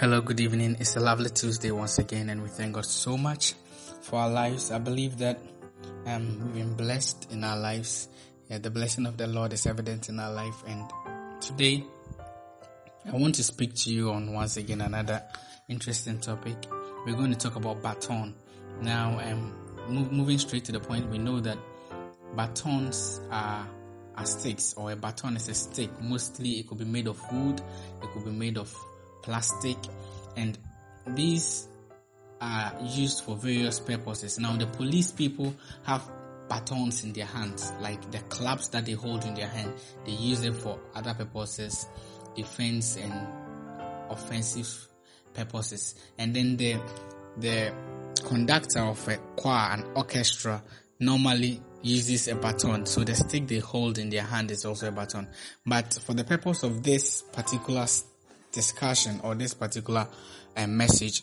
Hello, good evening. It's a lovely Tuesday once again, and we thank God so much for our lives. I believe that um, we've been blessed in our lives. Yeah, the blessing of the Lord is evident in our life, and today I want to speak to you on once again another interesting topic. We're going to talk about baton. Now, um, move, moving straight to the point, we know that batons are are sticks, or a baton is a stick. Mostly, it could be made of wood, it could be made of plastic, and these are used for various purposes. Now, the police people have batons in their hands, like the clubs that they hold in their hand. They use them for other purposes, defense and offensive purposes. And then the the conductor of a choir and orchestra normally uses a baton. So the stick they hold in their hand is also a baton. But for the purpose of this particular discussion or this particular uh, message,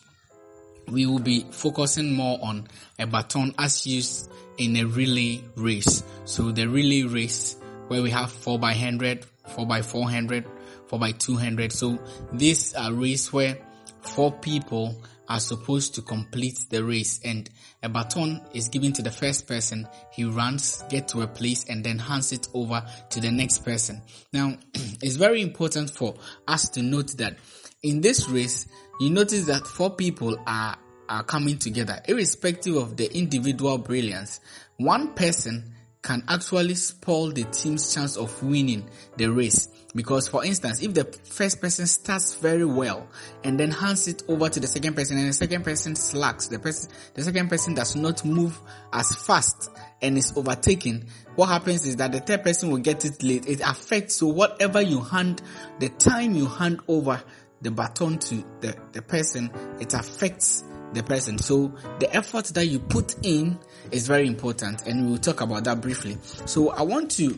we will be focusing more on a baton as used in a relay race. So the relay race where we have 4 by 100, 4 by 400, 4 by 200. So this race where four people are supposed to complete the race and a baton is given to the first person. He runs, get to a place and then hands it over to the next person. Now, it's very important for us to note that in this race, you notice that four people are, are coming together, irrespective of the individual brilliance. One person can actually spoil the team's chance of winning the race. Because for instance, if the first person starts very well and then hands it over to the second person and the second person slacks, the person, the second person does not move as fast and is overtaken, what happens is that the third person will get it late. It affects, so whatever you hand, the time you hand over the baton to the, the person, it affects the person. So the effort that you put in is very important and we'll talk about that briefly. So I want to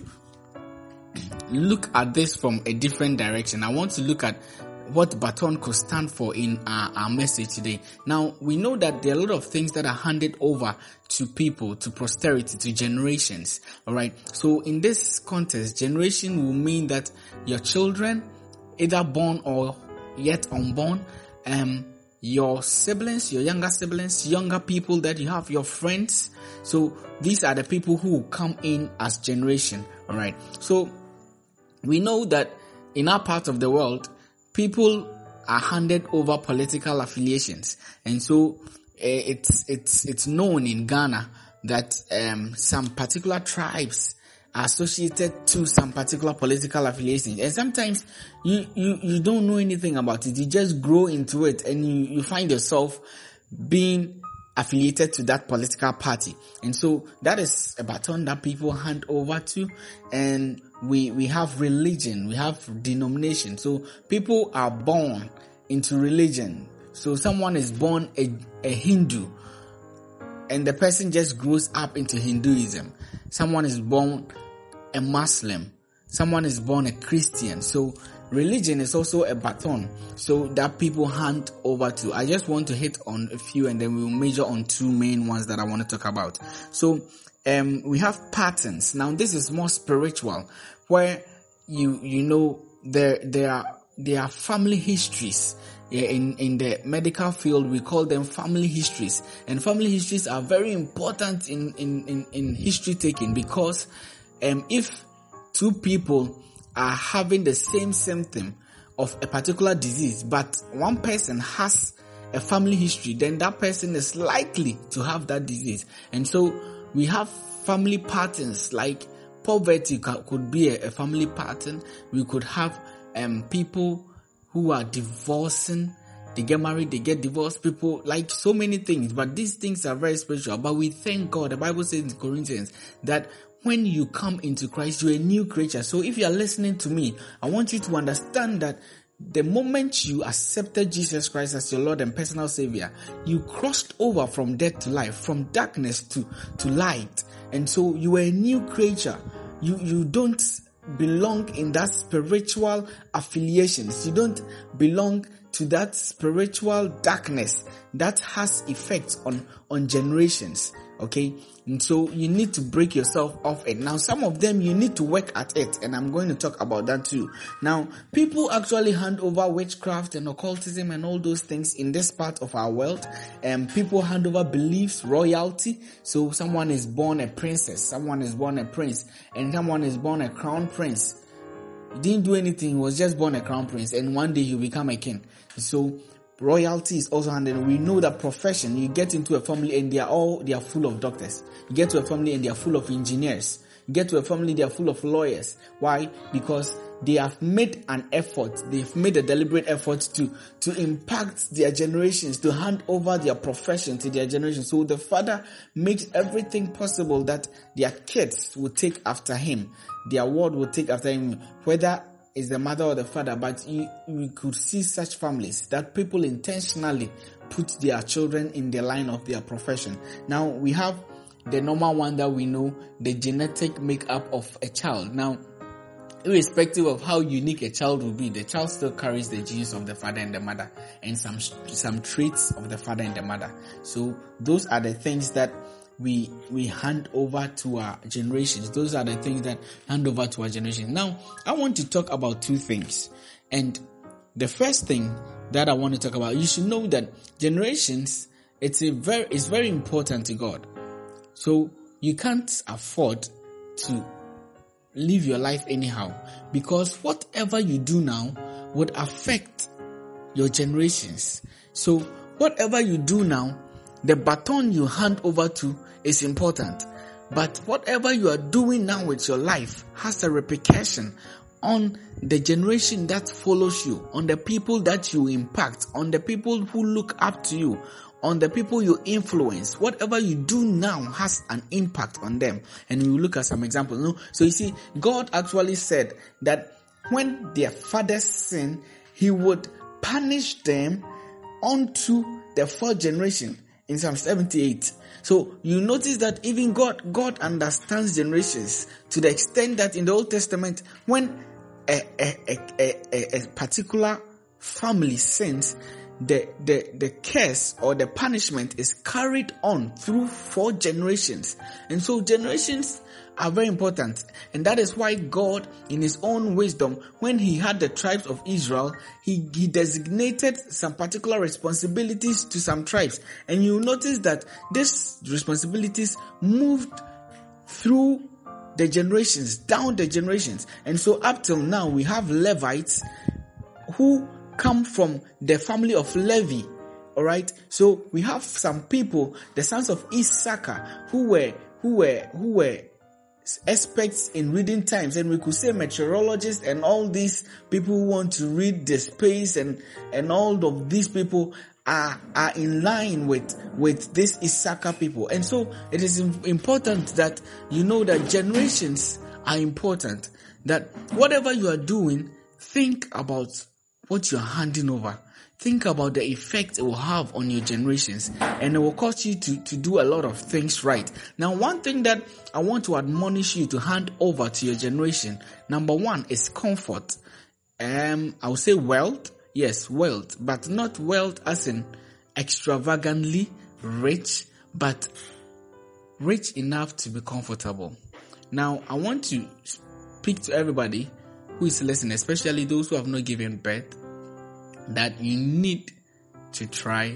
look at this from a different direction. I want to look at what baton could stand for in our, our, message today. Now, we know that there are a lot of things that are handed over to people, to posterity, to generations. Alright. So in this context, generation will mean that your children, either born or yet unborn, um, your siblings, your younger siblings, younger people that you have, your friends. So these are the people who come in as generation. Alright. So we know that in our part of the world, people are handed over political affiliations. And so uh, it's, it's, it's known in Ghana that um, some particular tribes associated to some particular political affiliations. And sometimes you, you, you don't know anything about it. You just grow into it and you, you find yourself being affiliated to that political party. And so that is a baton that people hand over to and we, we have religion, we have denomination. So people are born into religion. So someone is born a, a Hindu and the person just grows up into Hinduism. Someone is born a Muslim. Someone is born a Christian. So religion is also a baton. So that people hand over to. I just want to hit on a few and then we'll major on two main ones that I want to talk about. So um, we have patterns. Now this is more spiritual where you, you know, there, there are, there are family histories yeah, in, in the medical field, we call them family histories. And family histories are very important in, in, in, in history taking because um, if two people are having the same symptom of a particular disease, but one person has a family history, then that person is likely to have that disease. And so we have family patterns like poverty could be a, family pattern. We could have um, people who are divorcing, they get married, they get divorced, people like so many things, but these things are very spiritual. But we thank God. The Bible says in Corinthians that when you come into Christ, you're a new creature. So if you are listening to me, I want you to understand that the moment you accepted Jesus Christ as your Lord and personal Savior, you crossed over from death to life, from darkness to, to light. And so you are a new creature. You, you don't belong in that spiritual affiliations. You don't belong to that spiritual darkness that has effects on, on generations. Okay. And so you need to break yourself off it. Now, some of them you need to work at it. And I'm going to talk about that too. Now, people actually hand over witchcraft and occultism and all those things in this part of our world. And people hand over beliefs, royalty. So someone is born a princess, someone is born a prince, and someone is born a crown prince. He didn't do anything, he was just born a crown prince, and one day he'll become a king. So royalty is also handled. We know that profession, you get into a family and they are all, they are full of doctors. You get to a family and they are full of engineers. You get to a family, they are full of lawyers. Why? Because they have made an effort, they've made a deliberate effort to, to impact their generations, to hand over their profession to their generation. So the father makes everything possible that their kids will take after him. Their word will take after him, whether is the mother or the father, but you, you could see such families that people intentionally put their children in the line of their profession. Now we have the normal one that we know, the genetic makeup of a child. Now, irrespective of how unique a child will be, the child still carries the genes of the father and the mother and some, some traits of the father and the mother. So those are the things that we we hand over to our generations. Those are the things that hand over to our generations. Now, I want to talk about two things. And the first thing that I want to talk about, you should know that generations it's a very it's very important to God. So you can't afford to live your life anyhow because whatever you do now would affect your generations. So whatever you do now, the baton you hand over to is important. But whatever you are doing now with your life has a repercussion on the generation that follows you, on the people that you impact, on the people who look up to you, on the people you influence. Whatever you do now has an impact on them. And we look at some examples. So you see, God actually said that when their fathers sin, he would punish them unto the fourth generation in Psalm 78. So you notice that even God, God understands generations to the extent that in the Old Testament, when a, a, a, a, particular family sins, the, the, the curse or the punishment is carried on through four generations. And so generations are very important. And that is why God, in his own wisdom, when he had the tribes of Israel, he, he designated some particular responsibilities to some tribes. And you notice that these responsibilities moved through the generations, down the generations. And so up till now, we have Levites who come from the family of Levi. Alright? So we have some people, the sons of Issachar, who were, who were, who were experts in reading times and we could say meteorologists and all these people who want to read the space and and all of these people are are in line with with this Issachar people. And so it is important that you know that generations are important that whatever you are doing think about what you're handing over think about the effect it will have on your generations and it will cause you to, to do a lot of things right. Now, one thing that I want to admonish you to hand over to your generation, number one is comfort. Um, I would say wealth. Yes, wealth, but not wealth as in extravagantly rich, but rich enough to be comfortable. Now, I want to speak to everybody who is listening, especially those who have not given birth that you need to try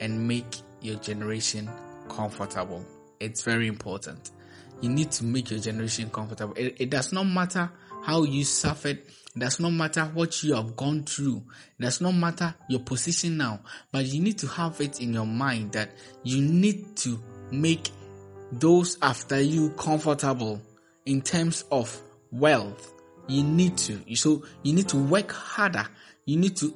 and make your generation comfortable. It's very important. You need to make your generation comfortable. It, it, does not matter how you suffered. It does not matter what you have gone through. It does not matter your position now, but you need to have it in your mind that you need to make those after you comfortable in terms of wealth. You need to. So you need to work harder. You need to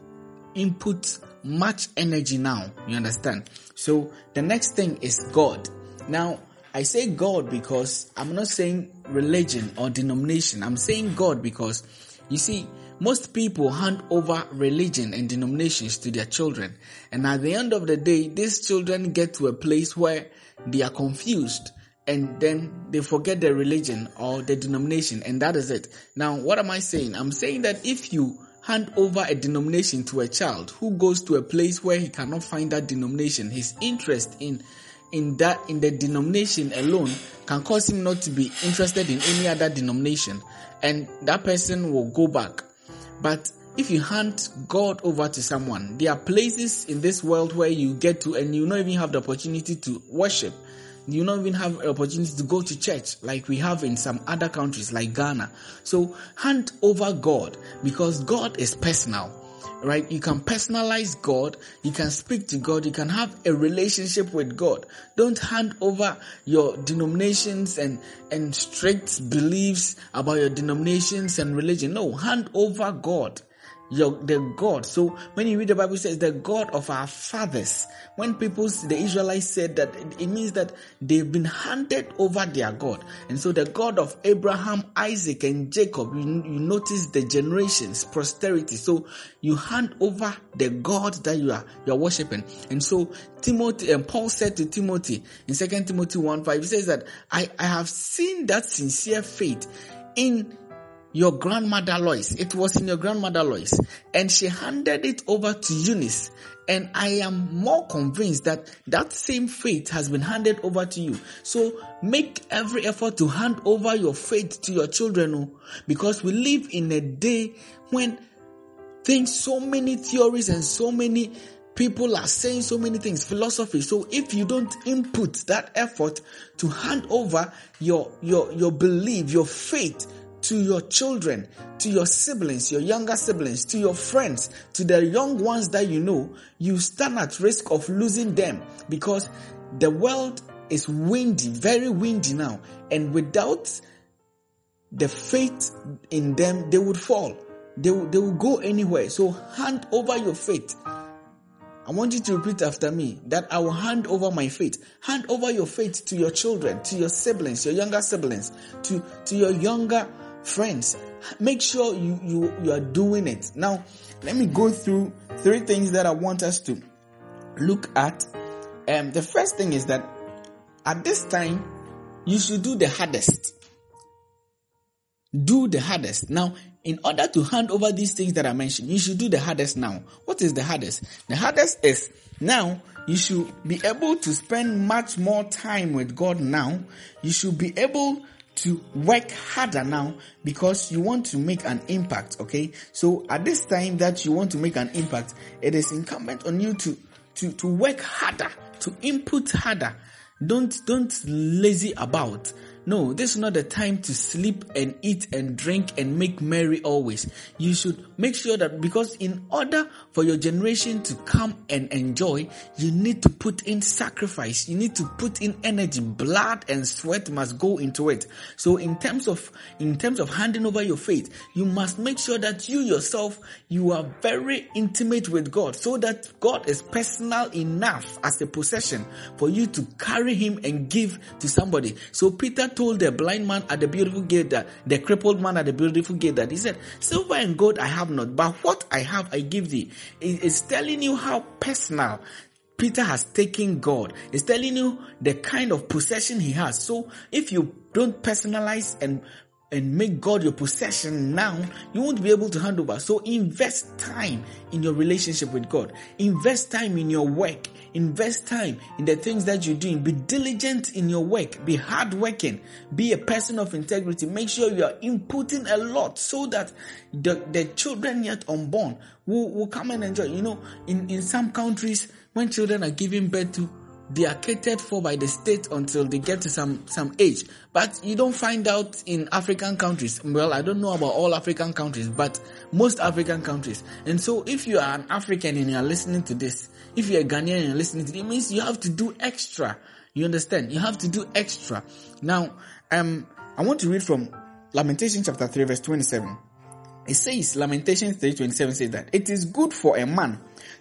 input much energy now. You understand? So the next thing is God. Now, I say God because I'm not saying religion or denomination. I'm saying God because you see, most people hand over religion and denominations to their children. And at the end of the day, these children get to a place where they are confused and then they forget their religion or the denomination and that is it. Now, what am I saying? I'm saying that if you hand over a denomination to a child who goes to a place where he cannot find that denomination, his interest in in that in the denomination alone can cause him not to be interested in any other denomination. And that person will go back. But if you hand God over to someone, there are places in this world where you get to and you not even have the opportunity to worship. You don't even have opportunity to go to church like we have in some other countries like Ghana. So hand over God because God is personal right? You can personalize God, you can speak to God, you can have a relationship with God. Don't hand over your denominations and, and strict beliefs about your denominations and religion. No, hand over God your the God. So when you read the Bible, says the God of our fathers. When people, the Israelites said that, it means that they've been handed over their God. And so the God of Abraham, Isaac, and Jacob, you, you notice the generations, posterity. So you hand over the God that you are you are worshiping. And so Timothy and Paul said to Timothy in Second Timothy 1 5, he says that I, I have seen that sincere faith in your grandmother Lois. It was in your grandmother Lois. And she handed it over to Eunice. And I am more convinced that that same faith has been handed over to you. So make every effort to hand over your faith to your children. Oh, because we live in a day when things, so many theories and so many people are saying so many things, philosophy. So if you don't input that effort to hand over your, your, your belief, your faith to your children, to your siblings, your younger siblings, to your friends, to the young ones that you know, you stand at risk of losing them because the world is windy, very windy now. And without the faith in them, they would fall. They will, they will go anywhere. So hand over your faith. I want you to repeat after me that I will hand over my faith. Hand over your faith to your children, to your siblings, your younger siblings, to, to your younger friends make sure you you you are doing it. Now let me go through three things that i want us to look at. Um the first thing is that at this time you should do the hardest. Do the hardest. Now in order to hand over these things that i mentioned you should do the hardest now. What is the hardest? The hardest is now you should be able to spend much more time with god now. You should be able to work harder now because you want to make an impact. Okay. So at this time that you want to make an impact, it is incumbent on you to, to, to work harder, to input harder. Don't, don't lazy about. No, this is not the time to sleep and eat and drink and make merry always. You should make sure that because in order for your generation to come and enjoy, you need to put in sacrifice. You need to put in energy. Blood and sweat must go into it. So in terms of, in terms of handing over your faith, you must make sure that you yourself, you are very intimate with God so that God is personal enough as a possession for you to carry him and give to somebody. So Peter told the blind man at the beautiful gate that the crippled man at the beautiful gate that he said, silver and gold I have not, but what I have I give thee. It's telling you how personal Peter has taken God. It's telling you the kind of possession he has. So if you don't personalize and and make God your possession now, you won't be able to hand over. So invest time in your relationship with God. Invest time in your work. Invest time in the things that you're doing. Be diligent in your work. Be hardworking. Be a person of integrity. Make sure you are inputting a lot so that the, the children yet unborn will, will come and enjoy. You know, in, in some countries, when children are giving birth to, they are catered for by the state until they get to some, some age. But you don't find out in African countries. Well, I don't know about all African countries, but most African countries. And so if you are an African and you are listening to this, if you're a Ghanaian and you're listening to this, it means you have to do extra. You understand? You have to do extra. Now, um, I want to read from Lamentation chapter 3 verse 27. It says, Lamentation 3.27 says that, It is good for a man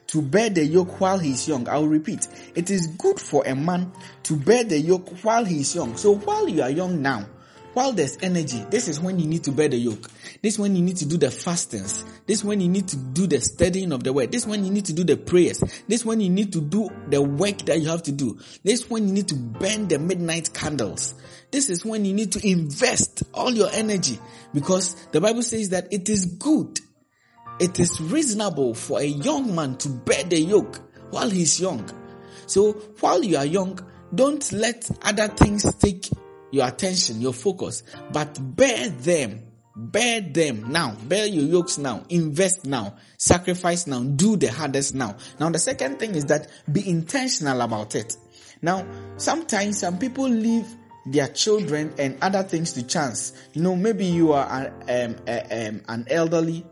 to bear the yoke while he is young. I will repeat. It is good for a man to bear the yoke while he is young. So while you are young now, while there's energy, this is when you need to bear the yoke. This is when you need to do the fastings. This is when you need to do the studying of the word. This is when you need to do the prayers. This is when you need to do the work that you have to do. This is when you need to burn the midnight candles. This is when you need to invest all your energy because the Bible says that it is good it is reasonable for a young man to bear the yoke while he's young. So while you are young, don't let other things take your attention, your focus, but bear them. Bear them now. Bear your yokes now. Invest now. Sacrifice now. Do the hardest now. Now the second thing is that be intentional about it. Now, sometimes some people leave their children and other things to chance. You know, maybe you are um, um, an elderly,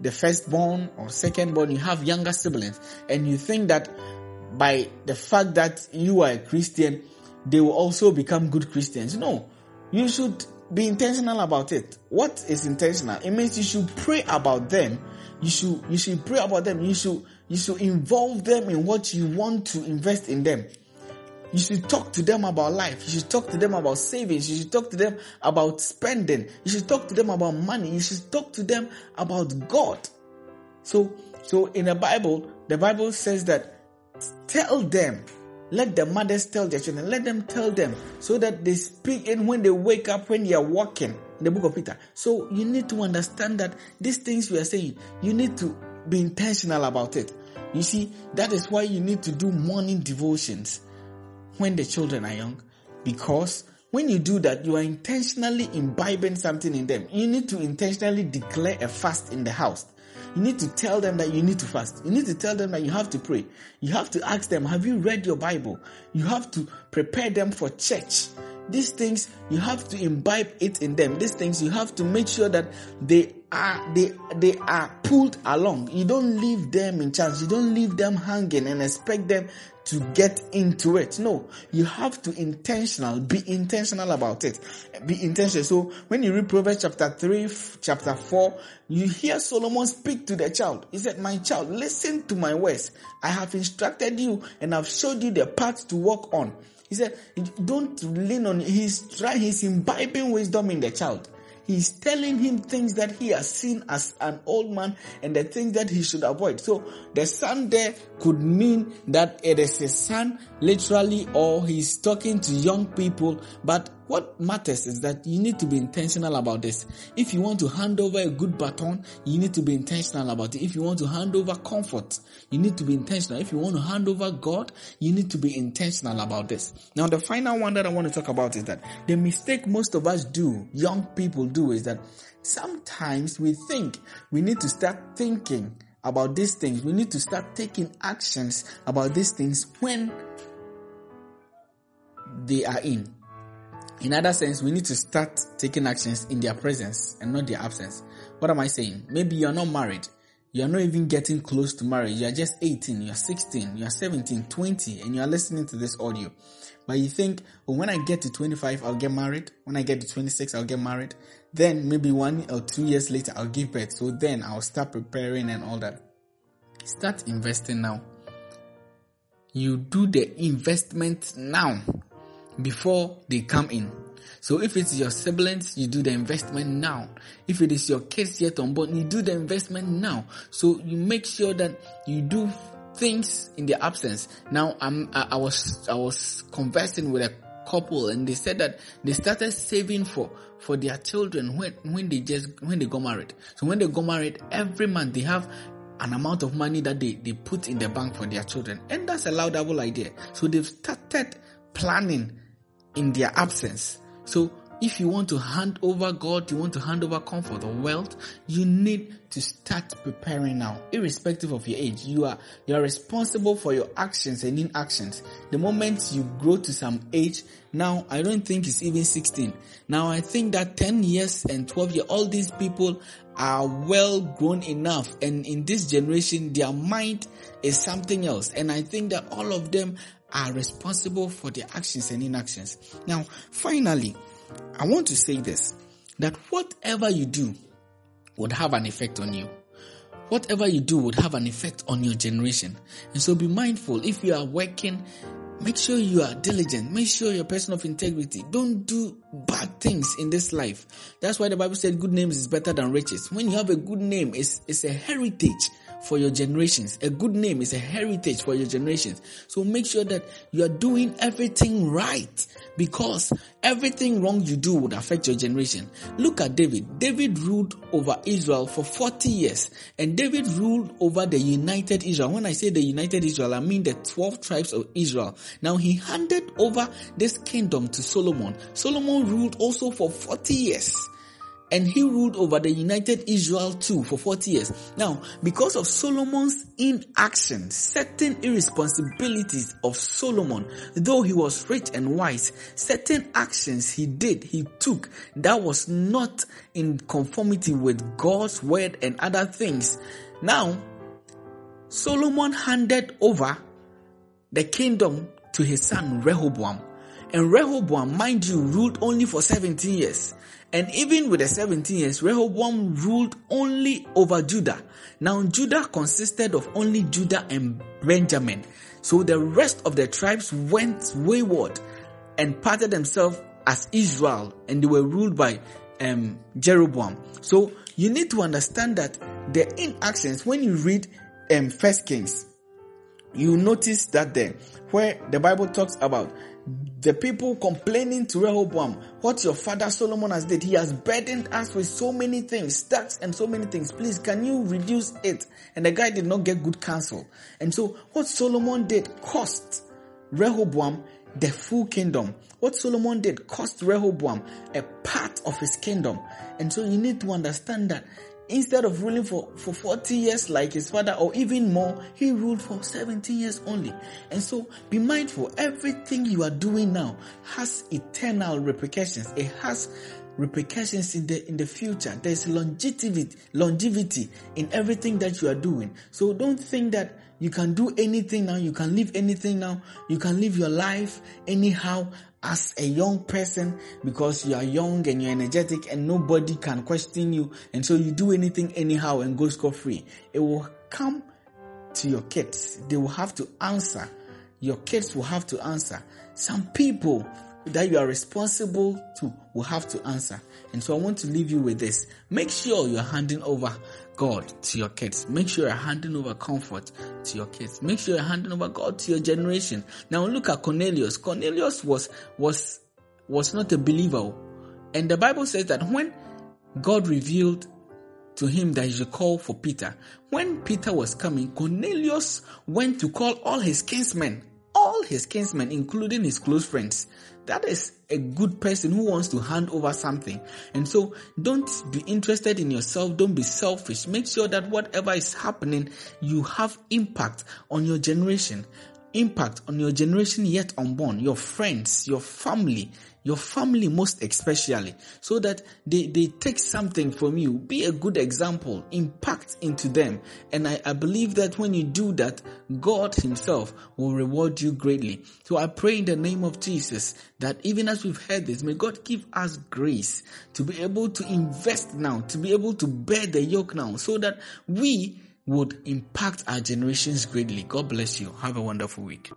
the firstborn or secondborn, you have younger siblings, and you think that by the fact that you are a Christian, they will also become good Christians. No, you should be intentional about it. What is intentional? It means you should pray about them. You should you should pray about them. You should you should involve them in what you want to invest in them. You should talk to them about life. You should talk to them about savings. You should talk to them about spending. You should talk to them about money. You should talk to them about God. So, so in the Bible, the Bible says that tell them, let the mothers tell their children, let them tell them so that they speak and when they wake up, when they are walking, in the book of Peter. So you need to understand that these things we are saying, you need to be intentional about it. You see, that is why you need to do morning devotions when the children are young because when you do that, you are intentionally imbibing something in them. You need to intentionally declare a fast in the house. You need to tell them that you need to fast. You need to tell them that you have to pray. You have to ask them, have you read your Bible? You have to prepare them for church. These things, you have to imbibe it in them. These things, you have to make sure that they are, they, they are pulled along. You don't leave them in chance. You don't leave them hanging and expect them to get into it. No, you have to intentional, be intentional about it. Be intentional. So when you read Proverbs chapter 3, chapter 4, you hear Solomon speak to the child. He said, my child, listen to my words. I have instructed you and I've showed you the path to walk on. He said, don't lean on, he's trying, he's imbibing wisdom in the child. He's telling him things that he has seen as an old man and the things that he should avoid. So the son there could mean that it is a son literally or he's talking to young people. But what matters is that you need to be intentional about this. If you want to hand over a good baton, you need to be intentional about it. If you want to hand over comfort, you need to be intentional. If you want to hand over God, you need to be intentional about this. Now the final one that I want to talk about is that the mistake most of us do, young people do is that sometimes we think we need to start thinking about these things. We need to start taking actions about these things when they are in. In other sense, we need to start taking actions in their presence and not their absence. What am I saying? Maybe you're not married. You're not even getting close to marriage. You're just 18, you're 16, you're 17, 20, and you're listening to this audio. But you think, oh, when I get to 25, I'll get married. When I get to 26, I'll get married. Then maybe one or two years later, I'll give birth. So then I'll start preparing and all that. Start investing now. You do the investment now before they come in. So if it's your siblings, you do the investment now. If it is your kids yet unborn, you do the investment now. So you make sure that you do things in their absence. Now I'm, I, I was, I was conversing with a couple and they said that they started saving for for their children when when they just when they got married so when they got married every month they have an amount of money that they, they put in the bank for their children and that's a laudable idea so they've started planning in their absence. So if you want to hand over God, you want to hand over comfort or wealth, you need to start preparing now. Irrespective of your age, you are, you are responsible for your actions and inactions. The moment you grow to some age, now I don't think it's even 16. Now I think that 10 years and 12 years, all these people are well grown enough and in this generation, their mind is something else. And I think that all of them are responsible for their actions and inactions. Now, finally, I want to say this, that whatever you do would have an effect on you. Whatever you do would have an effect on your generation. And so be mindful if you are working Make sure you are diligent. Make sure you're a person of integrity. Don't do bad things in this life. That's why the Bible said good names is better than riches. When you have a good name, it's, it's a heritage for your generations. A good name is a heritage for your generations. So make sure that you are doing everything right because everything wrong you do would affect your generation. Look at David. David ruled over Israel for 40 years and David ruled over the united Israel. When I say the united Israel, I mean the 12 tribes of Israel. Now he handed over this kingdom to Solomon. Solomon ruled also for 40 years and he ruled over the united Israel too for 40 years. Now, because of Solomon's inaction, certain irresponsibilities of Solomon, though he was rich and wise, certain actions he did, he took that was not in conformity with God's word and other things. Now, Solomon handed over the kingdom to his son Rehoboam. And Rehoboam, mind you, ruled only for 17 years. And even with the 17 years, Rehoboam ruled only over Judah. Now, Judah consisted of only Judah and Benjamin. So the rest of the tribes went wayward and parted themselves as Israel and they were ruled by um, Jeroboam. So you need to understand that the inactions, when you read um, First Kings, you notice that there, where the Bible talks about the people complaining to Rehoboam, what your father Solomon has did, he has burdened us with so many things, tax and so many things. Please, can you reduce it? And the guy did not get good counsel. And so what Solomon did cost Rehoboam the full kingdom. What Solomon did cost Rehoboam a part of his kingdom. And so you need to understand that instead of ruling for, for 40 years like his father or even more, he ruled for 17 years only. And so be mindful, everything you are doing now has eternal repercussions. It has repercussions in the in the future. There's longevity longevity in everything that you are doing. So don't think that you can do anything now, you can live anything now, you can live your life anyhow as a young person because you are young and you're energetic and nobody can question you and so you do anything anyhow and go scot free. It will come to your kids. They will have to answer. Your kids will have to answer. Some people that you are responsible to will have to answer. And so I want to leave you with this. Make sure you're handing over God to your kids. Make sure you're handing over comfort to your kids. Make sure you're handing over God to your generation. Now look at Cornelius. Cornelius was, was, was not a believer. And the Bible says that when God revealed to him that he should call for Peter, when Peter was coming, Cornelius went to call all his kinsmen all his kinsmen, including his close friends. That is a good person who wants to hand over something. And so don't be interested in yourself. Don't be selfish. Make sure that whatever is happening, you have impact on your generation impact on your generation yet unborn, your friends, your family, your family most especially, so that they, they take something from you. Be a good example, impact into them. And I, I believe that when you do that, God himself will reward you greatly. So I pray in the name of Jesus that even as we've heard this, may God give us grace to be able to invest now, to be able to bear the yoke now, so that we would impact our generations greatly. God bless you. Have a wonderful week.